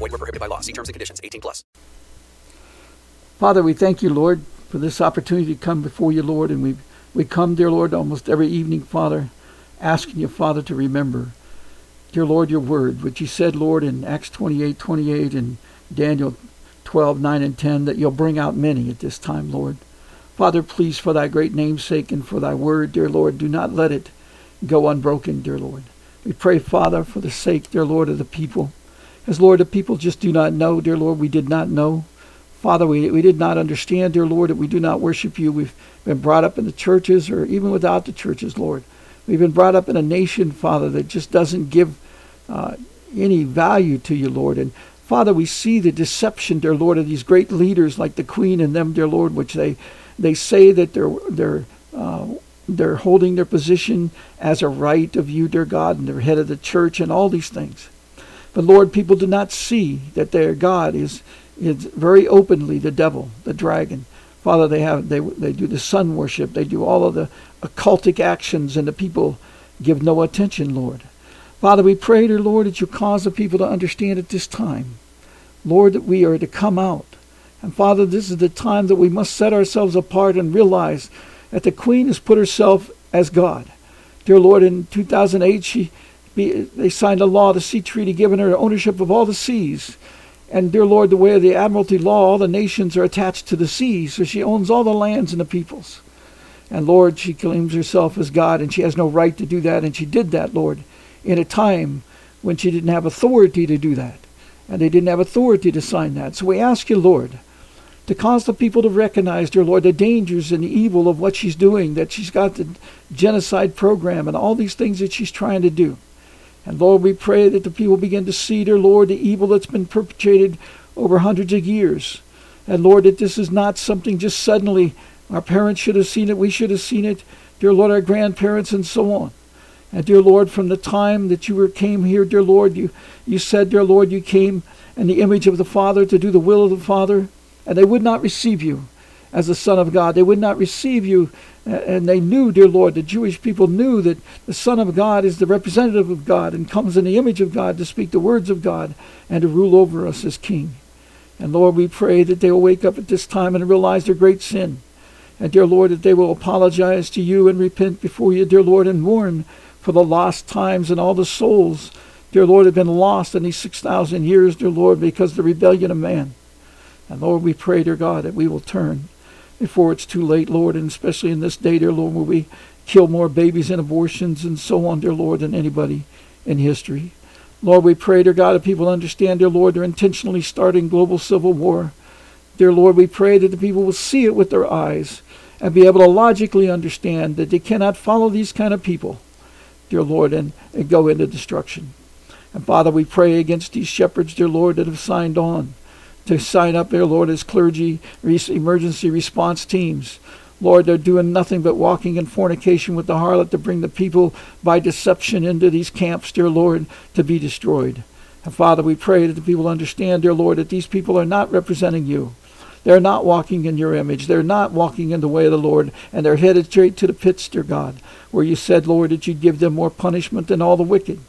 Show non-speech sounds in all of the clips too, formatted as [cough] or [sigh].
Void were prohibited by law. See terms and conditions. 18 plus. Father, we thank you, Lord, for this opportunity to come before you, Lord, and we we come, dear Lord, almost every evening, Father, asking you, Father, to remember, dear Lord, your word, which you said, Lord, in Acts 28, 28 and Daniel 12, 9 and 10, that you'll bring out many at this time, Lord. Father, please, for thy great name's sake and for thy word, dear Lord, do not let it go unbroken, dear Lord. We pray, Father, for the sake, dear Lord, of the people. As Lord, the people just do not know, dear Lord, we did not know. Father, we, we did not understand, dear Lord, that we do not worship you. We've been brought up in the churches or even without the churches, Lord. We've been brought up in a nation, Father, that just doesn't give uh, any value to you, Lord. And Father, we see the deception, dear Lord, of these great leaders like the Queen and them, dear Lord, which they they say that they're they're uh, they're holding their position as a right of you, dear God, and they're head of the church and all these things. But Lord, people do not see that their God is is very openly the devil, the dragon. Father, they have they they do the sun worship, they do all of the occultic actions, and the people give no attention, Lord. Father, we pray, dear Lord, that you cause the people to understand at this time, Lord, that we are to come out and Father, this is the time that we must set ourselves apart and realize that the Queen has put herself as God. Dear Lord, in 2008, she, they signed a law, the sea treaty, giving her ownership of all the seas. And dear Lord, the way of the Admiralty law, all the nations are attached to the seas, so she owns all the lands and the peoples. And Lord, she claims herself as God, and she has no right to do that. And she did that, Lord, in a time when she didn't have authority to do that. And they didn't have authority to sign that. So we ask you, Lord, to cause the people to recognize, dear Lord, the dangers and the evil of what she's doing, that she's got the genocide program and all these things that she's trying to do. And Lord, we pray that the people begin to see, dear Lord, the evil that's been perpetrated over hundreds of years. And Lord, that this is not something just suddenly. Our parents should have seen it, we should have seen it, dear Lord, our grandparents, and so on. And dear Lord, from the time that you were, came here, dear Lord, you, you said, dear Lord, you came in the image of the Father to do the will of the Father and they would not receive you as the Son of God. They would not receive you. Uh, and they knew, dear Lord, the Jewish people knew that the Son of God is the representative of God and comes in the image of God to speak the words of God and to rule over us as King. And Lord, we pray that they will wake up at this time and realize their great sin. And dear Lord, that they will apologize to you and repent before you, dear Lord, and mourn for the lost times and all the souls, dear Lord, have been lost in these 6,000 years, dear Lord, because of the rebellion of man. And Lord, we pray, dear God, that we will turn before it's too late, Lord, and especially in this day, dear Lord, where we kill more babies in abortions and so on, dear Lord, than anybody in history. Lord, we pray, dear God, that people understand, dear Lord, they're intentionally starting global civil war. Dear Lord, we pray that the people will see it with their eyes and be able to logically understand that they cannot follow these kind of people, dear Lord, and, and go into destruction. And Father, we pray against these shepherds, dear Lord, that have signed on to sign up there, Lord, as clergy emergency response teams. Lord, they're doing nothing but walking in fornication with the harlot to bring the people by deception into these camps, dear Lord, to be destroyed. And Father, we pray that the people understand, dear Lord, that these people are not representing you. They're not walking in your image. They're not walking in the way of the Lord. And they're headed straight to the pits, dear God, where you said, Lord, that you'd give them more punishment than all the wicked.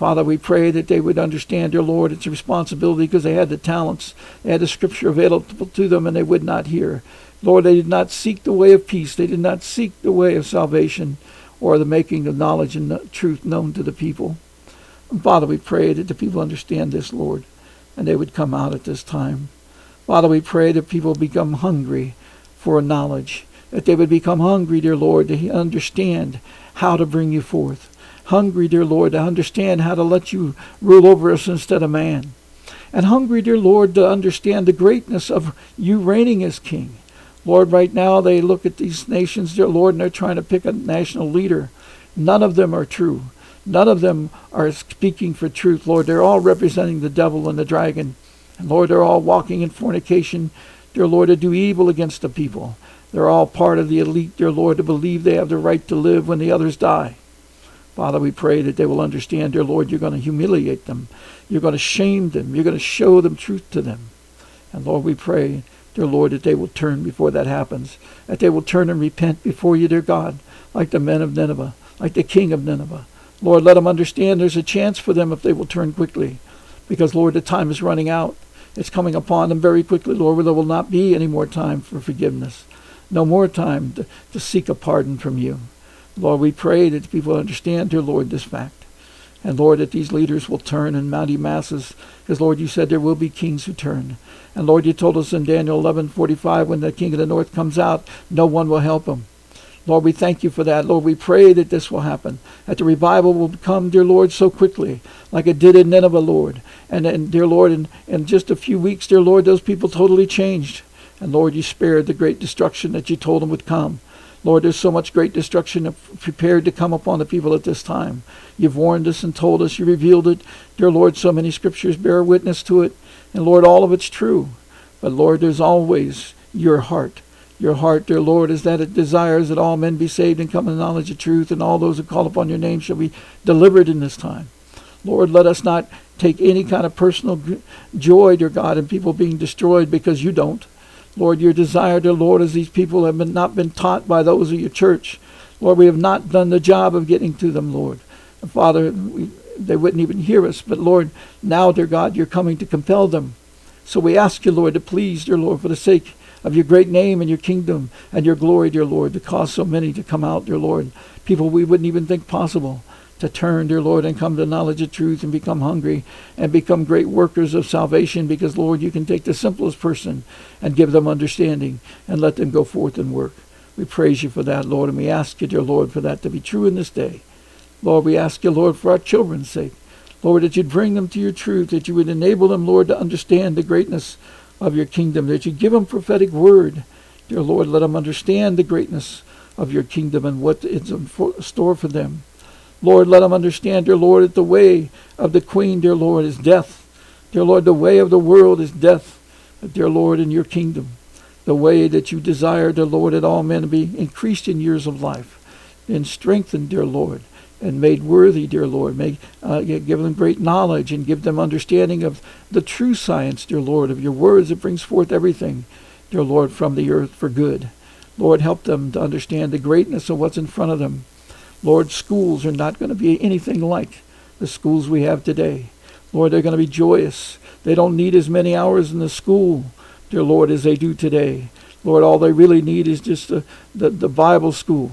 Father, we pray that they would understand, dear Lord, it's a responsibility because they had the talents, they had the scripture available to them, and they would not hear. Lord, they did not seek the way of peace. They did not seek the way of salvation or the making of knowledge and truth known to the people. And Father, we pray that the people understand this, Lord, and they would come out at this time. Father, we pray that people become hungry for knowledge, that they would become hungry, dear Lord, to understand how to bring you forth hungry, dear Lord, to understand how to let you rule over us instead of man. And hungry, dear Lord, to understand the greatness of you reigning as king. Lord, right now they look at these nations, dear Lord, and they're trying to pick a national leader. None of them are true. None of them are speaking for truth, Lord. They're all representing the devil and the dragon. And Lord, they're all walking in fornication, dear Lord, to do evil against the people. They're all part of the elite, dear Lord, to believe they have the right to live when the others die. Father, we pray that they will understand, dear Lord, you're going to humiliate them. You're going to shame them. You're going to show them truth to them. And Lord, we pray, dear Lord, that they will turn before that happens, that they will turn and repent before you, dear God, like the men of Nineveh, like the king of Nineveh. Lord, let them understand there's a chance for them if they will turn quickly, because, Lord, the time is running out. It's coming upon them very quickly, Lord, where there will not be any more time for forgiveness, no more time to, to seek a pardon from you. Lord, we pray that people understand, dear Lord, this fact. And Lord, that these leaders will turn in mighty masses, because Lord, you said there will be kings who turn. And Lord, you told us in Daniel 11:45, when the king of the north comes out, no one will help him. Lord, we thank you for that. Lord, we pray that this will happen, that the revival will come, dear Lord, so quickly, like it did in Nineveh, Lord. And, and dear Lord, in, in just a few weeks, dear Lord, those people totally changed. And Lord, you spared the great destruction that you told them would come. Lord, there's so much great destruction prepared to come upon the people at this time. You've warned us and told us. You revealed it. Dear Lord, so many scriptures bear witness to it. And Lord, all of it's true. But Lord, there's always your heart. Your heart, dear Lord, is that it desires that all men be saved and come to the knowledge of truth, and all those who call upon your name shall be delivered in this time. Lord, let us not take any kind of personal joy, dear God, in people being destroyed because you don't. Lord, your desire, dear Lord, as these people have been, not been taught by those of your church. Lord, we have not done the job of getting to them, Lord. And Father, we, they wouldn't even hear us. But Lord, now, dear God, you're coming to compel them. So we ask you, Lord, to please, dear Lord, for the sake of your great name and your kingdom and your glory, dear Lord, to cause so many to come out, dear Lord. People we wouldn't even think possible to turn, dear Lord, and come to knowledge of truth and become hungry and become great workers of salvation because, Lord, you can take the simplest person and give them understanding and let them go forth and work. We praise you for that, Lord, and we ask you, dear Lord, for that to be true in this day. Lord, we ask you, Lord, for our children's sake. Lord, that you'd bring them to your truth, that you would enable them, Lord, to understand the greatness of your kingdom, that you give them prophetic word. Dear Lord, let them understand the greatness of your kingdom and what is in store for them. Lord, let them understand, dear Lord, that the way of the queen, dear Lord, is death. Dear Lord, the way of the world is death. But dear Lord, in your kingdom, the way that you desire, dear Lord, that all men be increased in years of life and strengthened, dear Lord, and made worthy, dear Lord. May, uh, give them great knowledge and give them understanding of the true science, dear Lord, of your words that brings forth everything, dear Lord, from the earth for good. Lord, help them to understand the greatness of what's in front of them Lord, schools are not going to be anything like the schools we have today. Lord, they're going to be joyous. They don't need as many hours in the school, dear Lord, as they do today. Lord, all they really need is just the, the, the Bible school.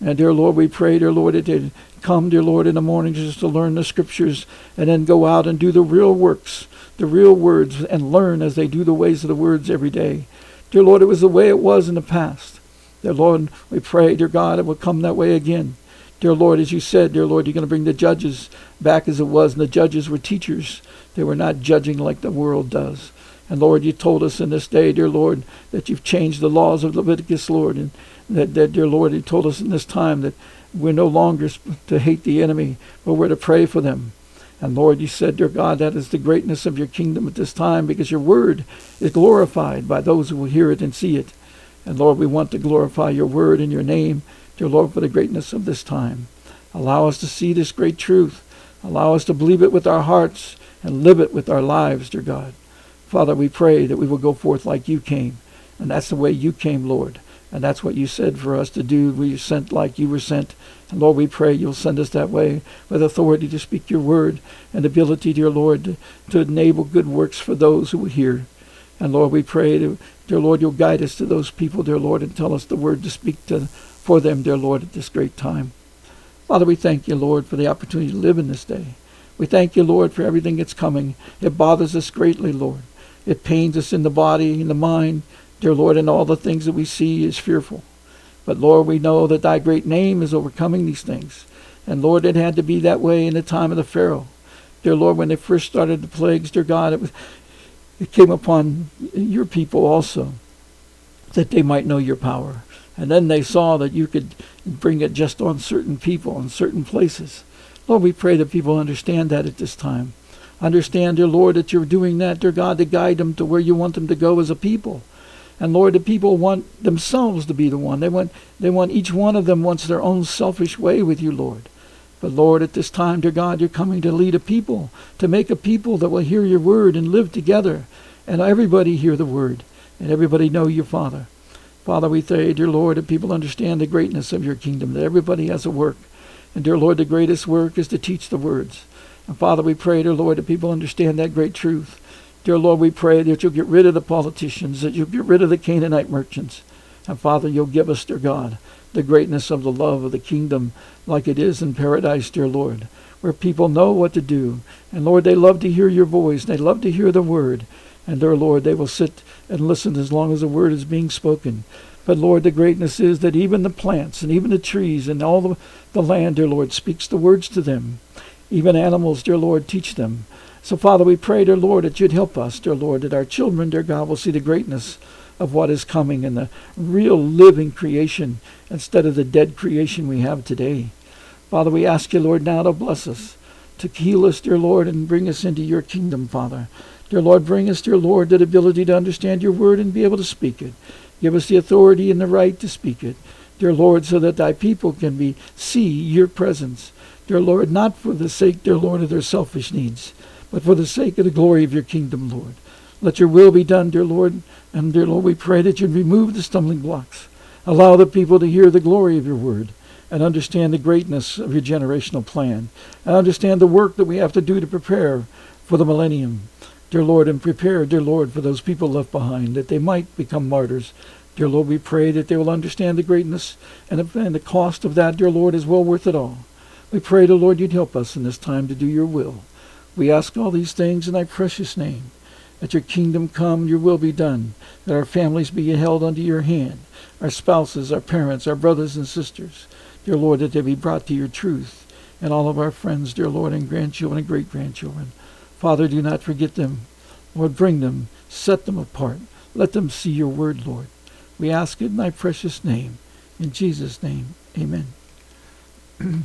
And dear Lord, we pray, dear Lord, that they come, dear Lord, in the morning just to learn the scriptures and then go out and do the real works, the real words, and learn as they do the ways of the words every day. Dear Lord, it was the way it was in the past. Dear Lord, we pray, dear God, it will come that way again. Dear Lord, as you said, dear Lord, you're going to bring the judges back as it was, and the judges were teachers. They were not judging like the world does. And Lord, you told us in this day, dear Lord, that you've changed the laws of Leviticus, Lord, and that, that dear Lord, you told us in this time that we're no longer to hate the enemy, but we're to pray for them. And Lord, you said, dear God, that is the greatness of your kingdom at this time because your word is glorified by those who will hear it and see it. And Lord, we want to glorify your word and your name Dear Lord, for the greatness of this time. Allow us to see this great truth. Allow us to believe it with our hearts and live it with our lives, dear God. Father, we pray that we will go forth like you came. And that's the way you came, Lord. And that's what you said for us to do. We sent like you were sent. And Lord, we pray you'll send us that way with authority to speak your word and ability, dear Lord, to, to enable good works for those who will hear. And Lord, we pray, to, dear Lord, you'll guide us to those people, dear Lord, and tell us the word to speak to for them, dear Lord, at this great time. Father, we thank you, Lord, for the opportunity to live in this day. We thank you, Lord, for everything that's coming. It bothers us greatly, Lord. It pains us in the body, in the mind, dear Lord, and all the things that we see is fearful. But Lord, we know that thy great name is overcoming these things. And Lord, it had to be that way in the time of the Pharaoh. Dear Lord, when they first started the plagues, dear God, it, was, it came upon your people also, that they might know your power. And then they saw that you could bring it just on certain people in certain places. Lord, we pray that people understand that at this time. Understand, dear Lord, that you're doing that, dear God, to guide them to where you want them to go as a people. And Lord, the people want themselves to be the one. They want they want each one of them wants their own selfish way with you, Lord. But Lord, at this time, dear God, you're coming to lead a people, to make a people that will hear your word and live together. And everybody hear the word. And everybody know your Father. Father, we pray, dear Lord, that people understand the greatness of your kingdom, that everybody has a work. And dear Lord, the greatest work is to teach the words. And Father, we pray, dear Lord, that people understand that great truth. Dear Lord, we pray that you'll get rid of the politicians, that you'll get rid of the Canaanite merchants. And Father, you'll give us, dear God, the greatness of the love of the kingdom like it is in paradise, dear Lord, where people know what to do. And Lord, they love to hear your voice. They love to hear the word. And dear Lord, they will sit and listen as long as the word is being spoken. But Lord, the greatness is that even the plants and even the trees and all the, the land, dear Lord, speaks the words to them. Even animals, dear Lord, teach them. So, Father, we pray, dear Lord, that you'd help us, dear Lord, that our children, dear God, will see the greatness of what is coming and the real living creation instead of the dead creation we have today. Father, we ask you, Lord, now to bless us, to heal us, dear Lord, and bring us into your kingdom, Father. Dear Lord, bring us, dear Lord, that ability to understand your word and be able to speak it. Give us the authority and the right to speak it, dear Lord, so that thy people can be see your presence. Dear Lord, not for the sake, dear Lord, of their selfish needs, but for the sake of the glory of your kingdom, Lord. Let your will be done, dear Lord. And dear Lord, we pray that you'd remove the stumbling blocks. Allow the people to hear the glory of your word and understand the greatness of your generational plan and understand the work that we have to do to prepare for the millennium. Dear Lord, and prepare, dear Lord, for those people left behind, that they might become martyrs. Dear Lord, we pray that they will understand the greatness and the, and the cost of that, dear Lord, is well worth it all. We pray, dear Lord, you'd help us in this time to do your will. We ask all these things in thy precious name. That your kingdom come, your will be done. That our families be held under your hand. Our spouses, our parents, our brothers and sisters. Dear Lord, that they be brought to your truth. And all of our friends, dear Lord, and grandchildren and great grandchildren. Father, do not forget them. Lord, bring them, set them apart. Let them see your word, Lord. We ask it in thy precious name. In Jesus' name, amen. [clears throat]